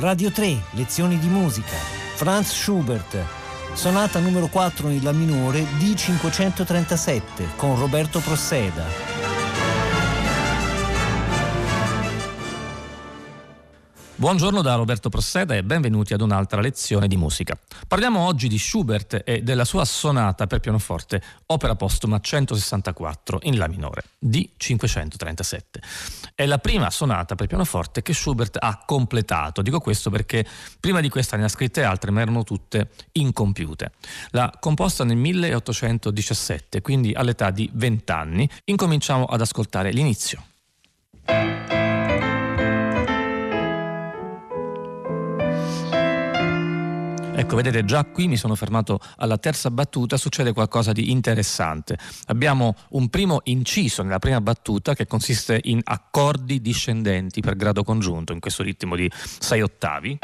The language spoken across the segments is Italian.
Radio 3, lezioni di musica. Franz Schubert, sonata numero 4 in La minore D537 con Roberto Prosseda. Buongiorno da Roberto Prosseda e benvenuti ad un'altra lezione di musica. Parliamo oggi di Schubert e della sua sonata per pianoforte, opera postuma 164 in La minore, di 537. È la prima sonata per pianoforte che Schubert ha completato. Dico questo perché prima di questa ne ha scritte altre, ma erano tutte incompiute. L'ha composta nel 1817, quindi all'età di 20 anni. Incominciamo ad ascoltare l'inizio. Ecco, vedete, già qui mi sono fermato alla terza battuta, succede qualcosa di interessante. Abbiamo un primo inciso nella prima battuta che consiste in accordi discendenti per grado congiunto, in questo ritmo di 6 ottavi.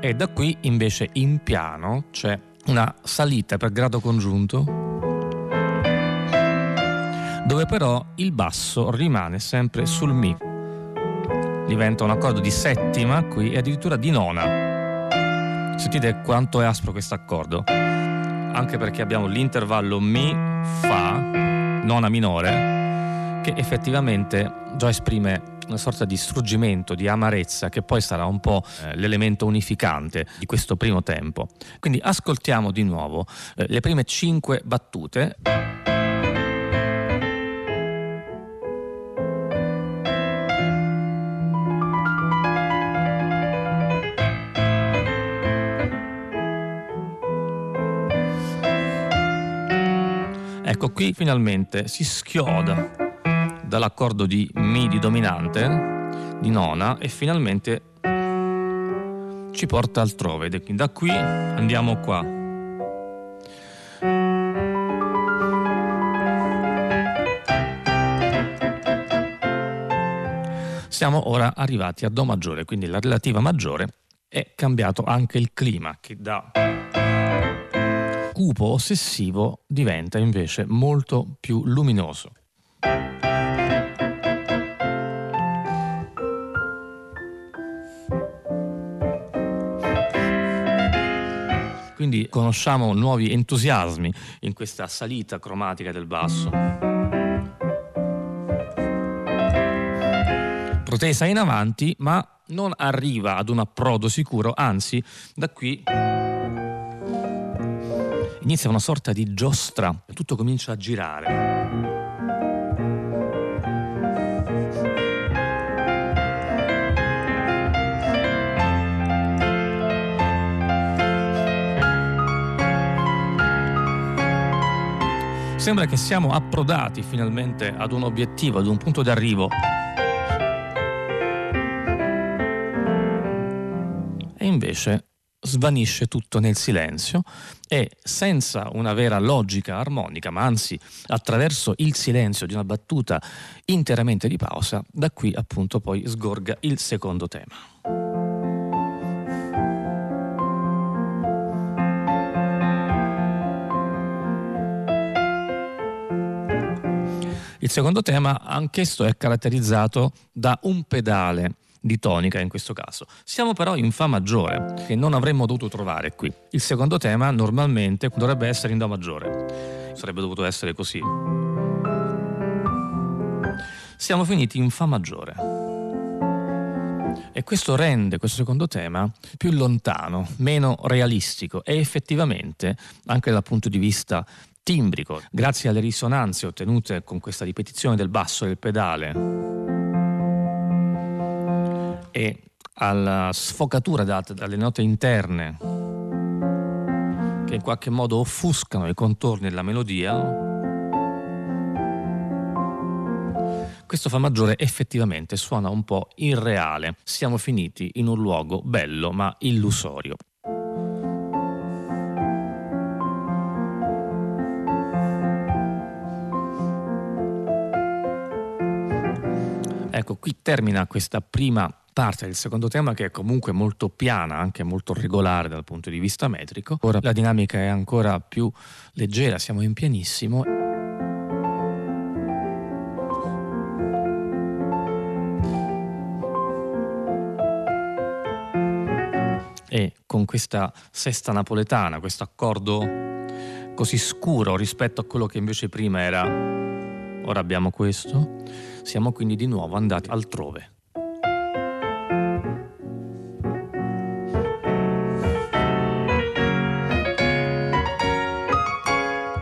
E da qui invece in piano c'è una salita per grado congiunto dove però il basso rimane sempre sul Mi diventa un accordo di settima qui e addirittura di nona. Sentite quanto è aspro questo accordo, anche perché abbiamo l'intervallo Mi, Fa, nona minore, che effettivamente già esprime una sorta di struggimento, di amarezza, che poi sarà un po' eh, l'elemento unificante di questo primo tempo. Quindi ascoltiamo di nuovo eh, le prime cinque battute. Ecco qui finalmente si schioda dall'accordo di Mi di dominante, di nona, e finalmente ci porta altrove. Da qui andiamo qua. Siamo ora arrivati a Do maggiore, quindi la relativa maggiore è cambiato anche il clima che da cupo ossessivo diventa invece molto più luminoso. Quindi conosciamo nuovi entusiasmi in questa salita cromatica del basso. Protesa in avanti, ma non arriva ad un approdo sicuro, anzi da qui inizia una sorta di giostra, tutto comincia a girare. Sembra che siamo approdati finalmente ad un obiettivo, ad un punto d'arrivo. E invece svanisce tutto nel silenzio e senza una vera logica armonica, ma anzi attraverso il silenzio di una battuta interamente di pausa, da qui appunto poi sgorga il secondo tema. Il secondo tema anch'esso è caratterizzato da un pedale di tonica in questo caso. Siamo però in Fa maggiore, che non avremmo dovuto trovare qui. Il secondo tema normalmente dovrebbe essere in Do maggiore. Sarebbe dovuto essere così. Siamo finiti in Fa maggiore. E questo rende questo secondo tema più lontano, meno realistico e effettivamente, anche dal punto di vista timbrico, grazie alle risonanze ottenute con questa ripetizione del basso del pedale, e alla sfocatura data dalle note interne che in qualche modo offuscano i contorni della melodia, questo Fa maggiore effettivamente suona un po' irreale. Siamo finiti in un luogo bello ma illusorio. Ecco, qui termina questa prima parte del secondo tema che è comunque molto piana, anche molto regolare dal punto di vista metrico. Ora la dinamica è ancora più leggera, siamo in pianissimo. E con questa sesta napoletana, questo accordo così scuro rispetto a quello che invece prima era... Ora abbiamo questo, siamo quindi di nuovo andati altrove.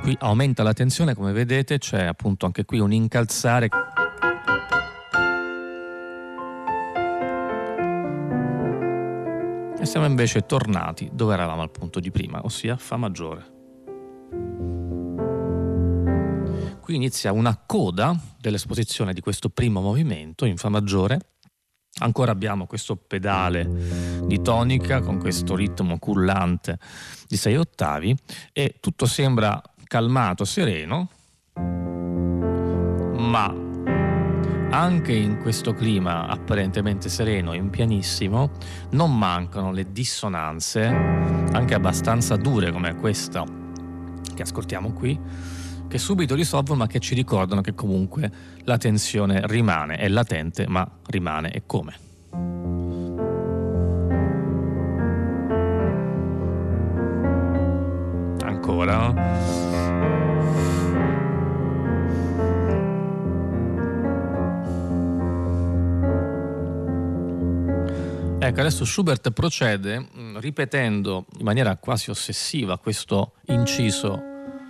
Qui aumenta la tensione, come vedete c'è appunto anche qui un incalzare. E siamo invece tornati dove eravamo al punto di prima, ossia Fa maggiore. Qui inizia una coda dell'esposizione di questo primo movimento in Fa maggiore. Ancora abbiamo questo pedale di tonica con questo ritmo cullante di 6 ottavi e tutto sembra calmato, sereno, ma anche in questo clima apparentemente sereno e pianissimo non mancano le dissonanze, anche abbastanza dure come questa che ascoltiamo qui, che subito risolvono ma che ci ricordano che comunque la tensione rimane, è latente ma rimane e come. Ancora. Ecco, adesso Schubert procede mm, ripetendo in maniera quasi ossessiva questo inciso,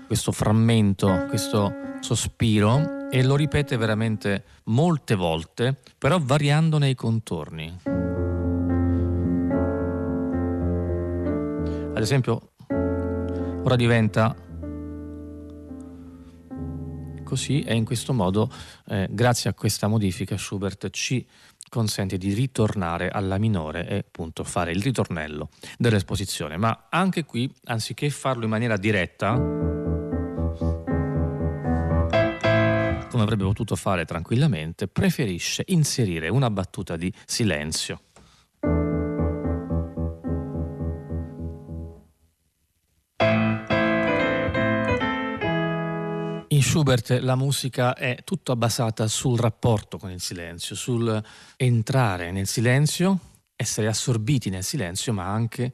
questo frammento, questo sospiro e lo ripete veramente molte volte, però variandone i contorni. Ad esempio, ora diventa così e in questo modo, eh, grazie a questa modifica, Schubert ci consente di ritornare alla minore e appunto fare il ritornello dell'esposizione. Ma anche qui, anziché farlo in maniera diretta, come avrebbe potuto fare tranquillamente, preferisce inserire una battuta di silenzio. Schubert la musica è tutta basata sul rapporto con il silenzio, sul entrare nel silenzio, essere assorbiti nel silenzio, ma anche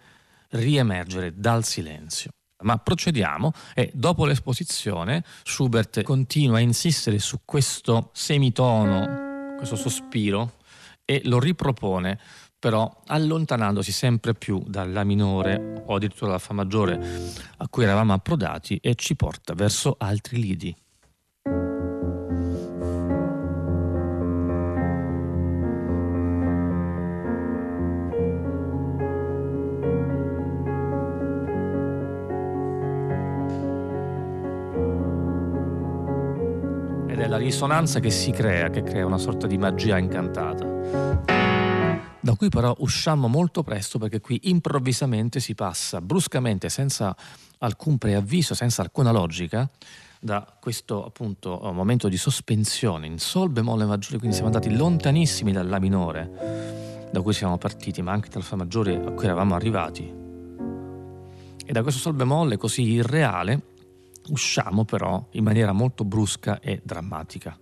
riemergere dal silenzio. Ma procediamo e dopo l'esposizione Schubert continua a insistere su questo semitono, questo sospiro e lo ripropone però allontanandosi sempre più dalla minore o addirittura dalla Fa maggiore a cui eravamo approdati e ci porta verso altri lidi. La risonanza che si crea, che crea una sorta di magia incantata da cui però usciamo molto presto perché qui improvvisamente si passa bruscamente, senza alcun preavviso, senza alcuna logica, da questo appunto momento di sospensione in sol bemolle maggiore, quindi siamo andati lontanissimi dal La minore da cui siamo partiti, ma anche dal Fa maggiore a cui eravamo arrivati. E da questo sol bemolle così irreale usciamo però in maniera molto brusca e drammatica.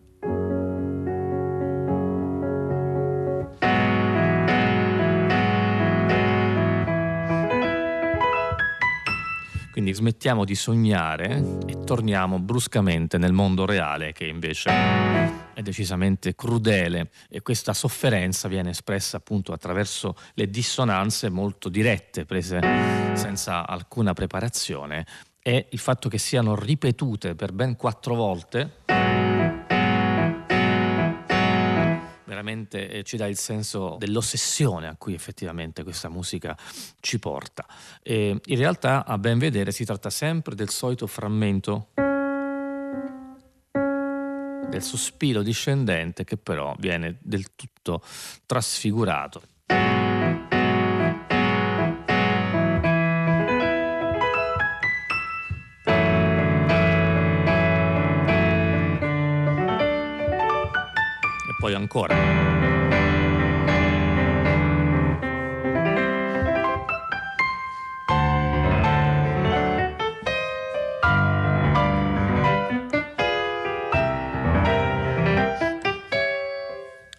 Quindi smettiamo di sognare e torniamo bruscamente nel mondo reale che invece è decisamente crudele e questa sofferenza viene espressa appunto attraverso le dissonanze molto dirette prese senza alcuna preparazione e il fatto che siano ripetute per ben quattro volte veramente eh, ci dà il senso dell'ossessione a cui effettivamente questa musica ci porta. E in realtà, a ben vedere, si tratta sempre del solito frammento del sospiro discendente che però viene del tutto trasfigurato. Poi ancora.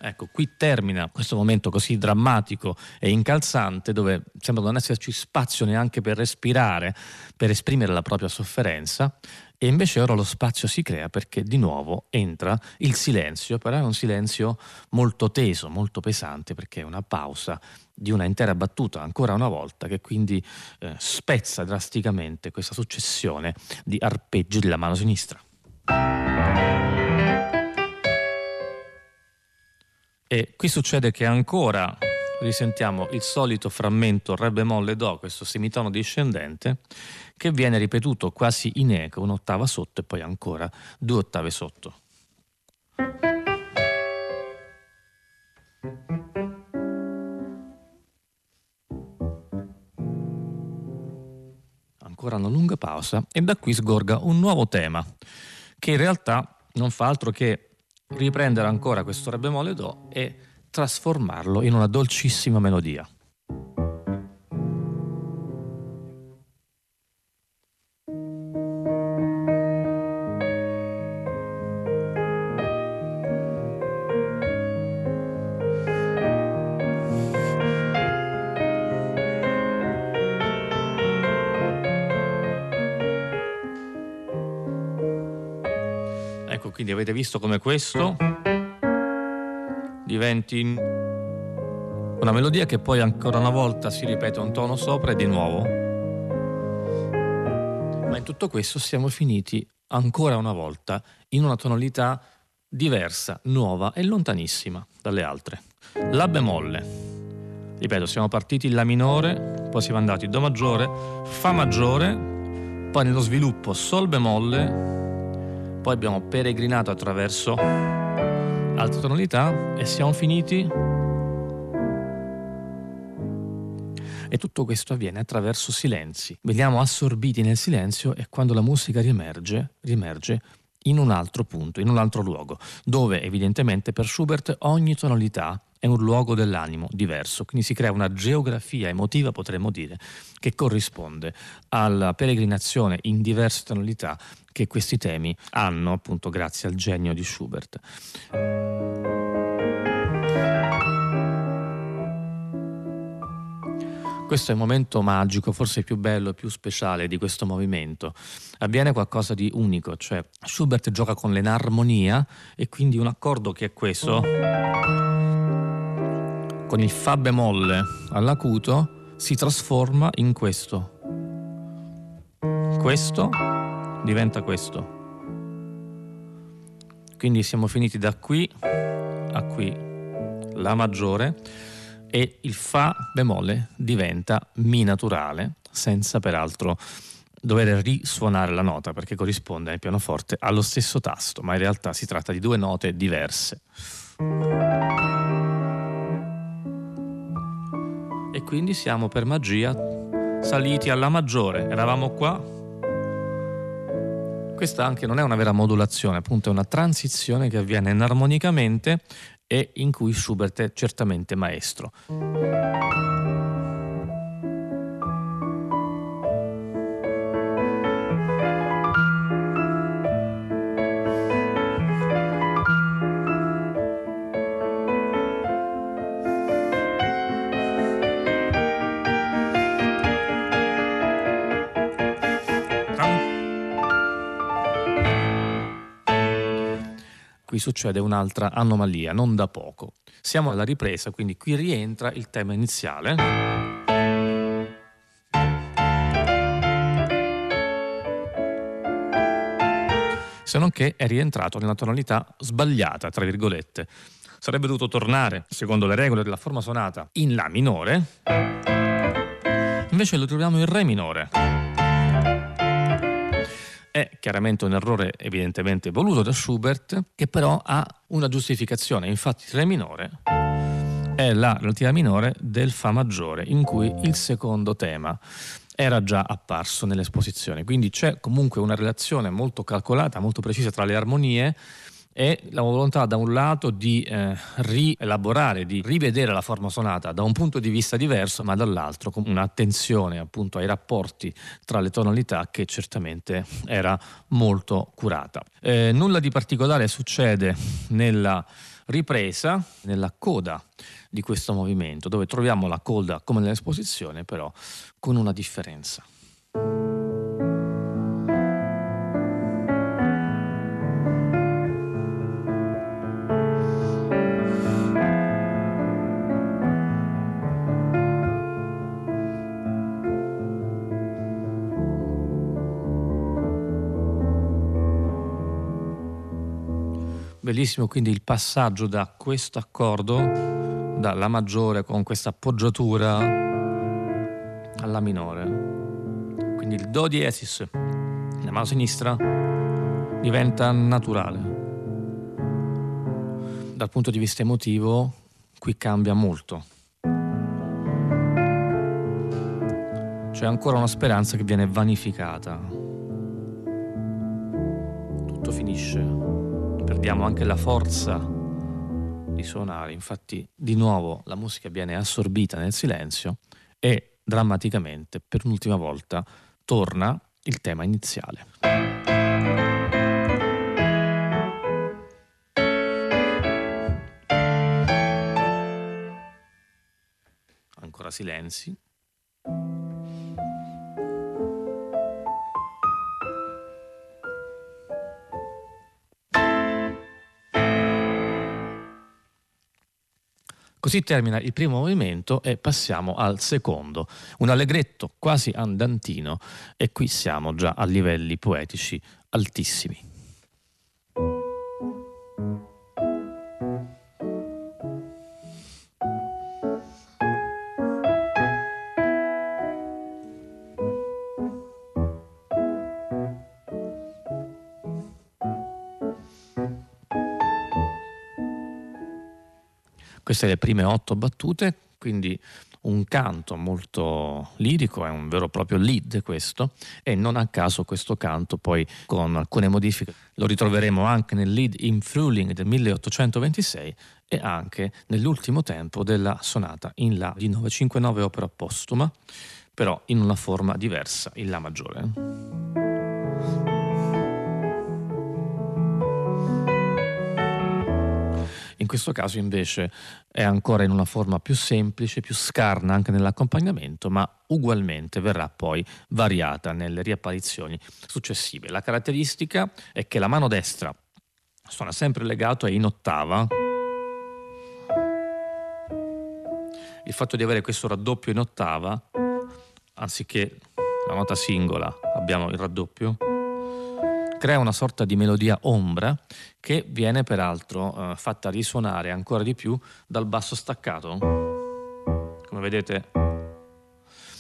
Ecco, qui termina questo momento così drammatico e incalzante dove sembra non esserci spazio neanche per respirare, per esprimere la propria sofferenza e invece ora lo spazio si crea perché di nuovo entra il silenzio, però è un silenzio molto teso, molto pesante perché è una pausa di una intera battuta ancora una volta che quindi eh, spezza drasticamente questa successione di arpeggi della mano sinistra. E qui succede che ancora risentiamo il solito frammento Re bemolle Do, questo semitono discendente, che viene ripetuto quasi in eco, un'ottava sotto e poi ancora due ottave sotto. Ancora una lunga pausa e da qui sgorga un nuovo tema, che in realtà non fa altro che riprendere ancora questo Re bemolle Do e trasformarlo in una dolcissima melodia. Ecco, quindi avete visto come questo diventi una melodia che poi ancora una volta si ripete un tono sopra e di nuovo. Ma in tutto questo siamo finiti ancora una volta in una tonalità diversa, nuova e lontanissima dalle altre. La bemolle. Ripeto, siamo partiti in La minore, poi siamo andati Do maggiore, Fa maggiore, poi nello sviluppo Sol bemolle, poi abbiamo peregrinato attraverso altre tonalità e siamo finiti. E tutto questo avviene attraverso silenzi. Veniamo assorbiti nel silenzio e quando la musica riemerge, riemerge in un altro punto, in un altro luogo, dove evidentemente per Schubert ogni tonalità è un luogo dell'animo diverso, quindi si crea una geografia emotiva, potremmo dire, che corrisponde alla peregrinazione in diverse tonalità che questi temi hanno, appunto grazie al genio di Schubert. Questo è il momento magico, forse il più bello e più speciale di questo movimento. Avviene qualcosa di unico, cioè Schubert gioca con l'enarmonia e quindi un accordo che è questo, con il Fa bemolle all'acuto, si trasforma in questo. Questo diventa questo. Quindi siamo finiti da qui a qui, La maggiore e il Fa bemolle diventa Mi naturale, senza peraltro dover risuonare la nota perché corrisponde nel pianoforte allo stesso tasto, ma in realtà si tratta di due note diverse. Quindi siamo per magia saliti alla maggiore. Eravamo qua. Questa anche non è una vera modulazione, appunto è una transizione che avviene enarmonicamente e in cui Schubert è certamente maestro. Qui succede un'altra anomalia, non da poco. Siamo alla ripresa, quindi qui rientra il tema iniziale. Se non che è rientrato nella tonalità sbagliata, tra virgolette. Sarebbe dovuto tornare, secondo le regole della forma sonata, in La minore, invece lo troviamo in Re minore. È chiaramente un errore evidentemente voluto da Schubert, che però ha una giustificazione. Infatti Re minore è la relativa minore del Fa maggiore, in cui il secondo tema era già apparso nell'esposizione. Quindi c'è comunque una relazione molto calcolata, molto precisa tra le armonie è la volontà da un lato di eh, rielaborare, di rivedere la forma sonata da un punto di vista diverso, ma dall'altro con un'attenzione appunto ai rapporti tra le tonalità che certamente era molto curata. Eh, nulla di particolare succede nella ripresa nella coda di questo movimento, dove troviamo la coda come nell'esposizione, però con una differenza. Bellissimo quindi il passaggio da questo accordo, dalla maggiore con questa appoggiatura alla minore. Quindi il Do diesis, la mano sinistra, diventa naturale. Dal punto di vista emotivo, qui cambia molto. C'è ancora una speranza che viene vanificata. Tutto finisce perdiamo anche la forza di suonare, infatti di nuovo la musica viene assorbita nel silenzio e drammaticamente per un'ultima volta torna il tema iniziale. Ancora silenzi. Così termina il primo movimento e passiamo al secondo, un allegretto quasi andantino e qui siamo già a livelli poetici altissimi. Queste le prime otto battute, quindi un canto molto lirico, è un vero e proprio lead questo, e non a caso questo canto poi con alcune modifiche lo ritroveremo anche nel lead in Frühling del 1826 e anche nell'ultimo tempo della sonata in La di 959 opera postuma, però in una forma diversa, in La maggiore. In questo caso invece è ancora in una forma più semplice, più scarna anche nell'accompagnamento, ma ugualmente verrà poi variata nelle riapparizioni successive. La caratteristica è che la mano destra suona sempre legato e in ottava. Il fatto di avere questo raddoppio in ottava, anziché la nota singola, abbiamo il raddoppio crea una sorta di melodia ombra che viene peraltro eh, fatta risuonare ancora di più dal basso staccato. Come vedete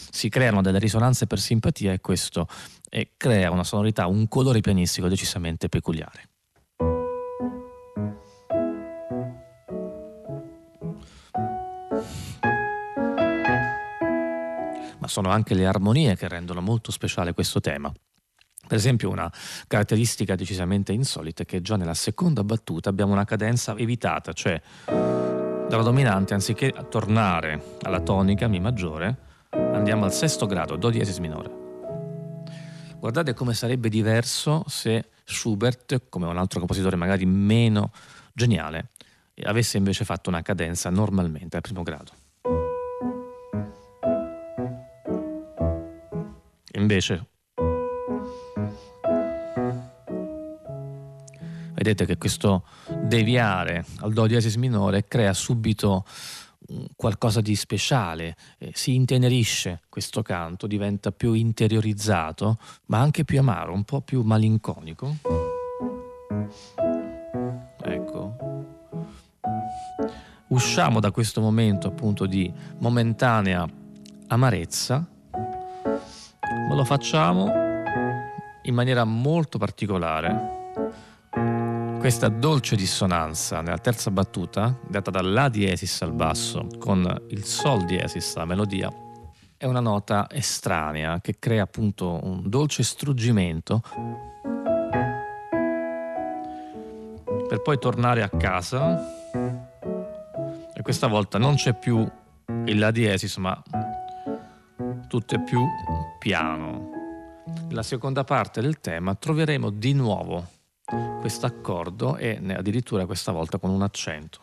si creano delle risonanze per simpatia e questo eh, crea una sonorità, un colore pianistico decisamente peculiare. Ma sono anche le armonie che rendono molto speciale questo tema. Per esempio una caratteristica decisamente insolita è che già nella seconda battuta abbiamo una cadenza evitata, cioè dalla dominante anziché tornare alla tonica Mi maggiore andiamo al sesto grado, Do diesis minore. Guardate come sarebbe diverso se Schubert, come un altro compositore magari meno geniale, avesse invece fatto una cadenza normalmente al primo grado. Invece vedete che questo deviare al Do diesis minore crea subito qualcosa di speciale, eh, si intenerisce questo canto, diventa più interiorizzato, ma anche più amaro, un po' più malinconico. Ecco. Usciamo da questo momento appunto di momentanea amarezza, ma lo facciamo in maniera molto particolare questa dolce dissonanza nella terza battuta, data dalla diesis al basso con il sol diesis, la melodia, è una nota estranea che crea appunto un dolce struggimento per poi tornare a casa e questa volta non c'è più il La diesis ma tutto è più piano. Nella seconda parte del tema troveremo di nuovo questo accordo e addirittura questa volta con un accento.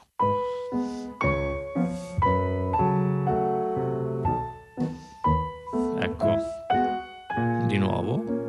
Ecco, di nuovo.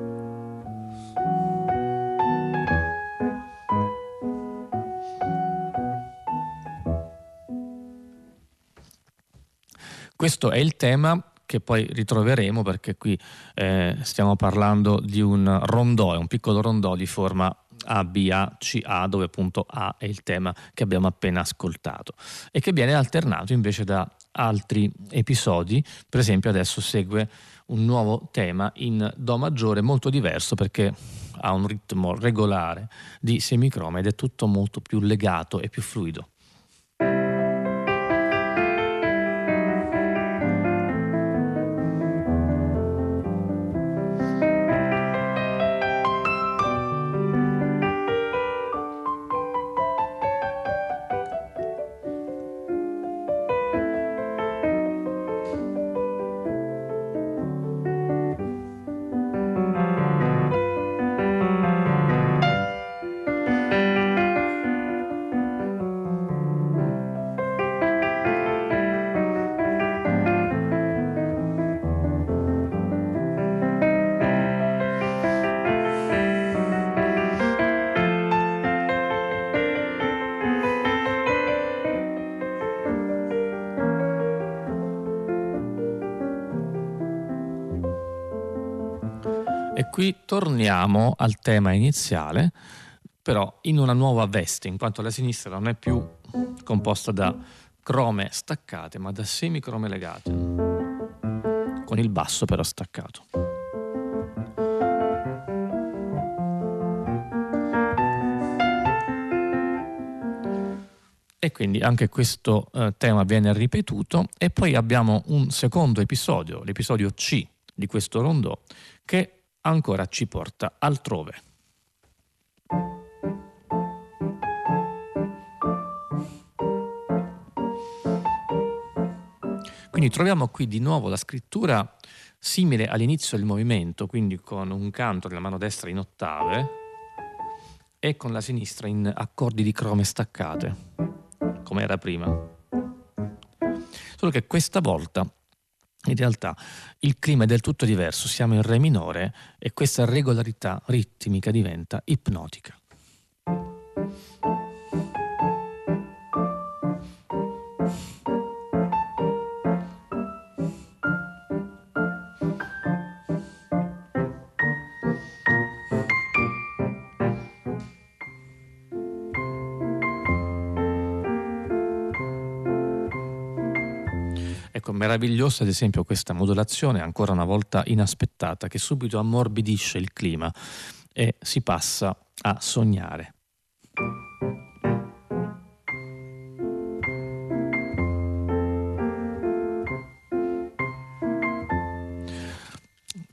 Questo è il tema che poi ritroveremo perché qui eh, stiamo parlando di un rondò, è un piccolo rondò di forma a, B, A, C, A, dove appunto A è il tema che abbiamo appena ascoltato e che viene alternato invece da altri episodi, per esempio adesso segue un nuovo tema in Do maggiore molto diverso perché ha un ritmo regolare di semicroma ed è tutto molto più legato e più fluido. Qui torniamo al tema iniziale, però in una nuova veste, in quanto la sinistra non è più composta da crome staccate, ma da semicrome legate, con il basso però staccato. E quindi anche questo eh, tema viene ripetuto e poi abbiamo un secondo episodio, l'episodio C di questo rondò, che ancora ci porta altrove. Quindi troviamo qui di nuovo la scrittura simile all'inizio del movimento, quindi con un canto della mano destra in ottave e con la sinistra in accordi di crome staccate, come era prima. Solo che questa volta in realtà il clima è del tutto diverso, siamo in Re minore e questa regolarità ritmica diventa ipnotica. Meravigliosa ad esempio questa modulazione ancora una volta inaspettata che subito ammorbidisce il clima e si passa a sognare.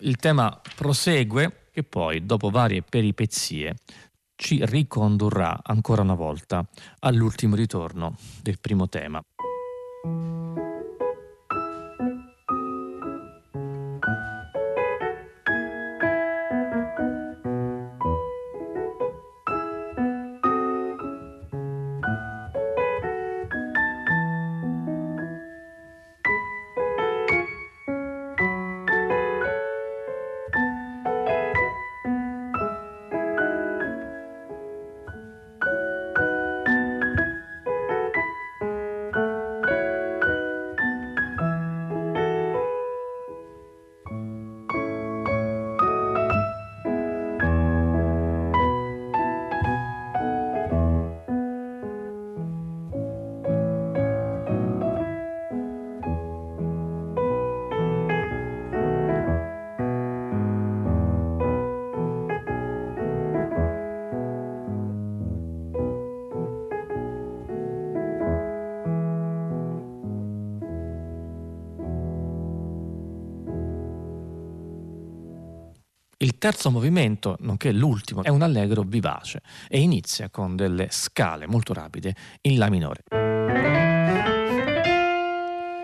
Il tema prosegue che poi, dopo varie peripezie, ci ricondurrà ancora una volta all'ultimo ritorno del primo tema. Il terzo movimento, nonché l'ultimo, è un allegro vivace e inizia con delle scale molto rapide in La minore.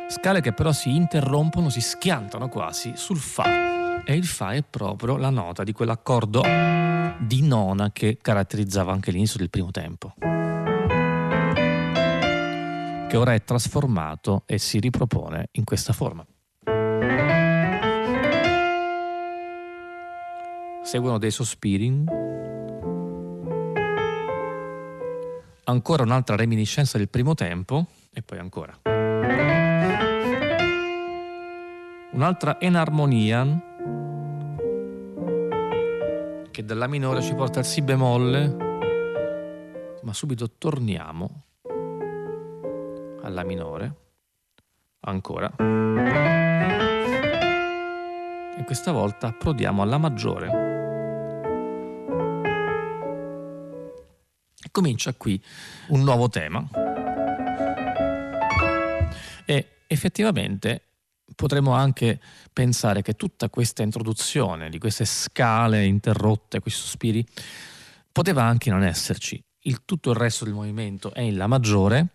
Scale che però si interrompono, si schiantano quasi sul Fa E il Fa è proprio la nota di quell'accordo di nona che caratterizzava anche l'inizio del primo tempo, che ora è trasformato e si ripropone in questa forma. Seguono dei sospiri. Ancora un'altra reminiscenza del primo tempo e poi ancora. Un'altra enarmonia che dalla minore ci porta al si bemolle, ma subito torniamo alla minore, ancora. E questa volta approdiamo alla maggiore. Comincia qui un nuovo tema. E effettivamente potremmo anche pensare che tutta questa introduzione di queste scale interrotte, questi sospiri, poteva anche non esserci. Il, tutto il resto del movimento è in La maggiore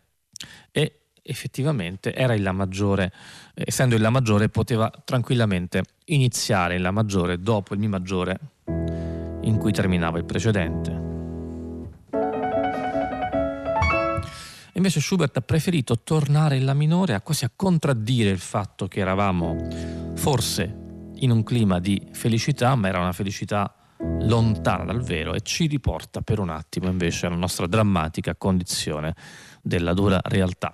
e effettivamente era in La maggiore, essendo in La maggiore poteva tranquillamente iniziare in La maggiore dopo il Mi maggiore in cui terminava il precedente. Invece Schubert ha preferito tornare in La minore a quasi a contraddire il fatto che eravamo forse in un clima di felicità, ma era una felicità lontana dal vero e ci riporta per un attimo invece alla nostra drammatica condizione della dura realtà.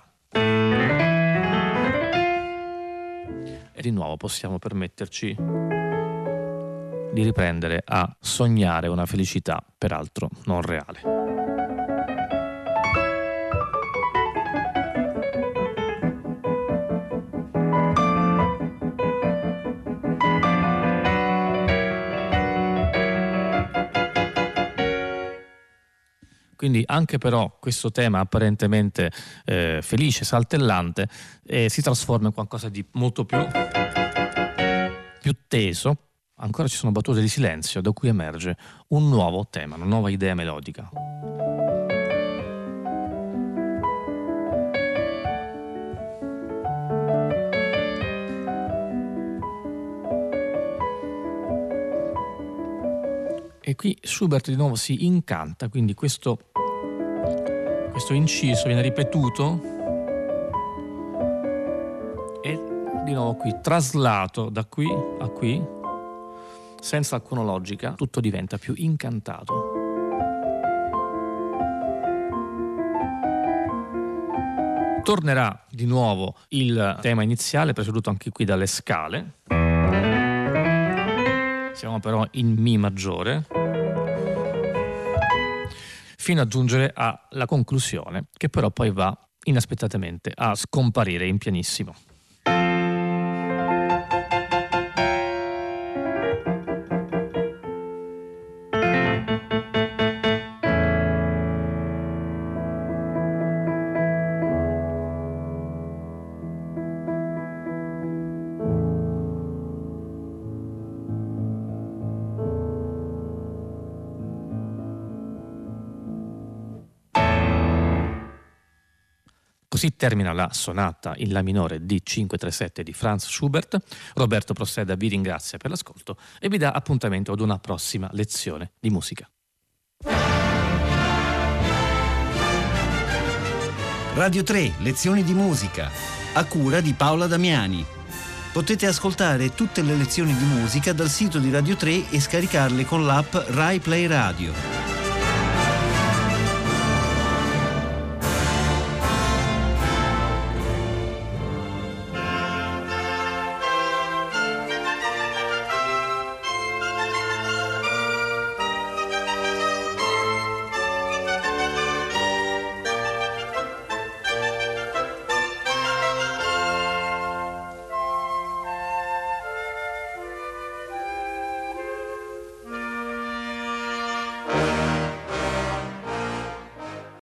E di nuovo possiamo permetterci di riprendere a sognare una felicità peraltro non reale. Quindi anche però questo tema apparentemente eh, felice, saltellante, eh, si trasforma in qualcosa di molto più, più teso. Ancora ci sono battute di silenzio da cui emerge un nuovo tema, una nuova idea melodica. E qui Schubert di nuovo si incanta, quindi questo, questo inciso viene ripetuto e di nuovo qui traslato da qui a qui, senza alcuna logica, tutto diventa più incantato. Tornerà di nuovo il tema iniziale, preceduto anche qui dalle scale. Siamo però in Mi maggiore, fino a giungere alla conclusione, che però poi va inaspettatamente a scomparire in pianissimo. Così termina la sonata in La minore D537 di Franz Schubert. Roberto Prosseda vi ringrazia per l'ascolto e vi dà appuntamento ad una prossima lezione di musica. Radio 3, lezioni di musica, a cura di Paola Damiani. Potete ascoltare tutte le lezioni di musica dal sito di Radio 3 e scaricarle con l'app Rai Play Radio.